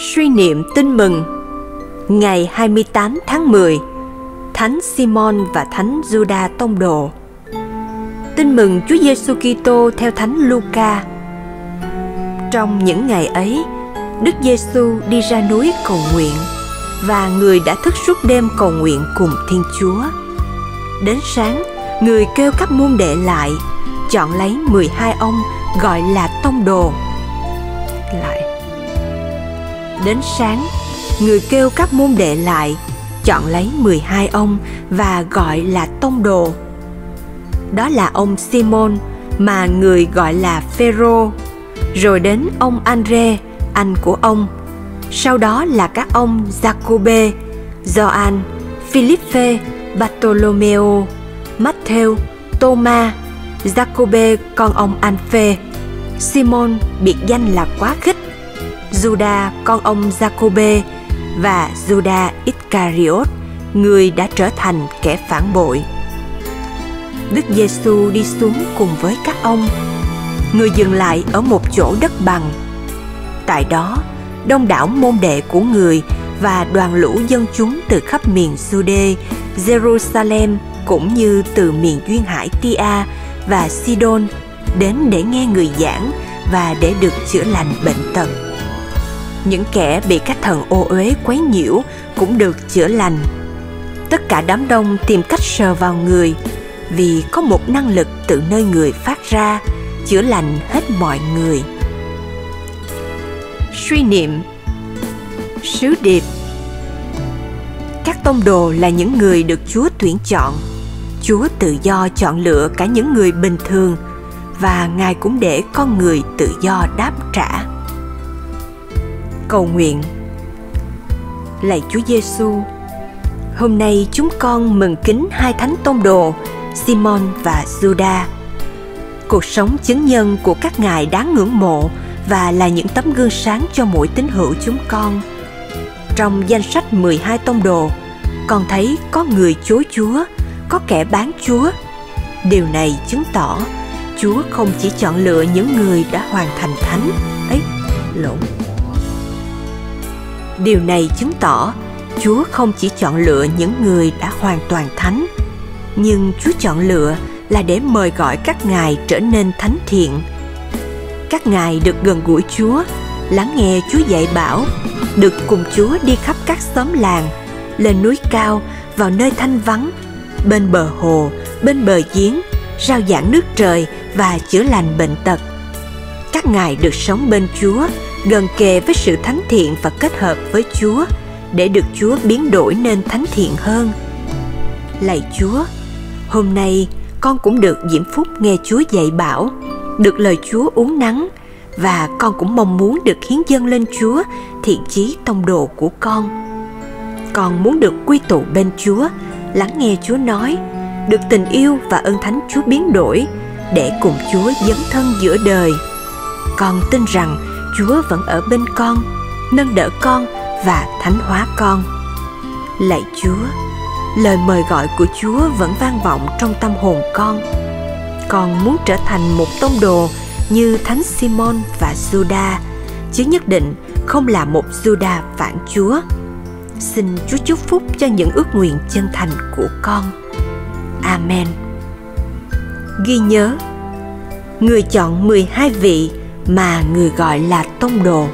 Suy niệm tin mừng Ngày 28 tháng 10 Thánh Simon và Thánh Juda Tông Đồ Tin mừng Chúa Giêsu Kitô theo Thánh Luca Trong những ngày ấy, Đức Giêsu đi ra núi cầu nguyện và người đã thức suốt đêm cầu nguyện cùng Thiên Chúa. Đến sáng, người kêu các môn đệ lại, chọn lấy 12 ông gọi là tông đồ. Đến sáng, người kêu các môn đệ lại, chọn lấy 12 ông và gọi là tông đồ. Đó là ông Simon mà người gọi là Phêrô, rồi đến ông Andre, anh của ông. Sau đó là các ông Jacobe, Gioan, Philippe, Bartolomeo, Matthew, Thomas, Jacobe con ông Anphe, Simon biệt danh là quá khích, Juda con ông Jacobe và Juda Iscariot, người đã trở thành kẻ phản bội. Đức Giêsu đi xuống cùng với các ông. Người dừng lại ở một chỗ đất bằng. Tại đó, đông đảo môn đệ của người và đoàn lũ dân chúng từ khắp miền Jude, Jerusalem cũng như từ miền duyên hải Tia và Sidon đến để nghe người giảng và để được chữa lành bệnh tật. Những kẻ bị các thần ô uế quấy nhiễu cũng được chữa lành. Tất cả đám đông tìm cách sờ vào người, vì có một năng lực từ nơi người phát ra, chữa lành hết mọi người. Suy niệm Sứ điệp Các tông đồ là những người được Chúa tuyển chọn Chúa tự do chọn lựa cả những người bình thường và Ngài cũng để con người tự do đáp trả. Cầu nguyện Lạy Chúa Giêsu, hôm nay chúng con mừng kính hai thánh tông đồ Simon và Juda. Cuộc sống chứng nhân của các ngài đáng ngưỡng mộ và là những tấm gương sáng cho mỗi tín hữu chúng con. Trong danh sách 12 tông đồ, con thấy có người chối Chúa có kẻ bán Chúa. Điều này chứng tỏ Chúa không chỉ chọn lựa những người đã hoàn thành thánh ấy lộn. Điều này chứng tỏ Chúa không chỉ chọn lựa những người đã hoàn toàn thánh, nhưng Chúa chọn lựa là để mời gọi các ngài trở nên thánh thiện. Các ngài được gần gũi Chúa, lắng nghe Chúa dạy bảo, được cùng Chúa đi khắp các xóm làng, lên núi cao, vào nơi thanh vắng bên bờ hồ, bên bờ giếng, rao giảng nước trời và chữa lành bệnh tật. Các ngài được sống bên Chúa, gần kề với sự thánh thiện và kết hợp với Chúa để được Chúa biến đổi nên thánh thiện hơn. Lạy Chúa, hôm nay con cũng được diễm phúc nghe Chúa dạy bảo, được lời Chúa uống nắng và con cũng mong muốn được hiến dâng lên Chúa thiện chí tông đồ của con. Con muốn được quy tụ bên Chúa lắng nghe Chúa nói, được tình yêu và ơn thánh Chúa biến đổi để cùng Chúa dấn thân giữa đời. Con tin rằng Chúa vẫn ở bên con, nâng đỡ con và thánh hóa con. Lạy Chúa, lời mời gọi của Chúa vẫn vang vọng trong tâm hồn con. Con muốn trở thành một tông đồ như Thánh Simon và Juda, chứ nhất định không là một Juda phản Chúa xin Chúa chúc phúc cho những ước nguyện chân thành của con. Amen. Ghi nhớ, người chọn 12 vị mà người gọi là tông đồ.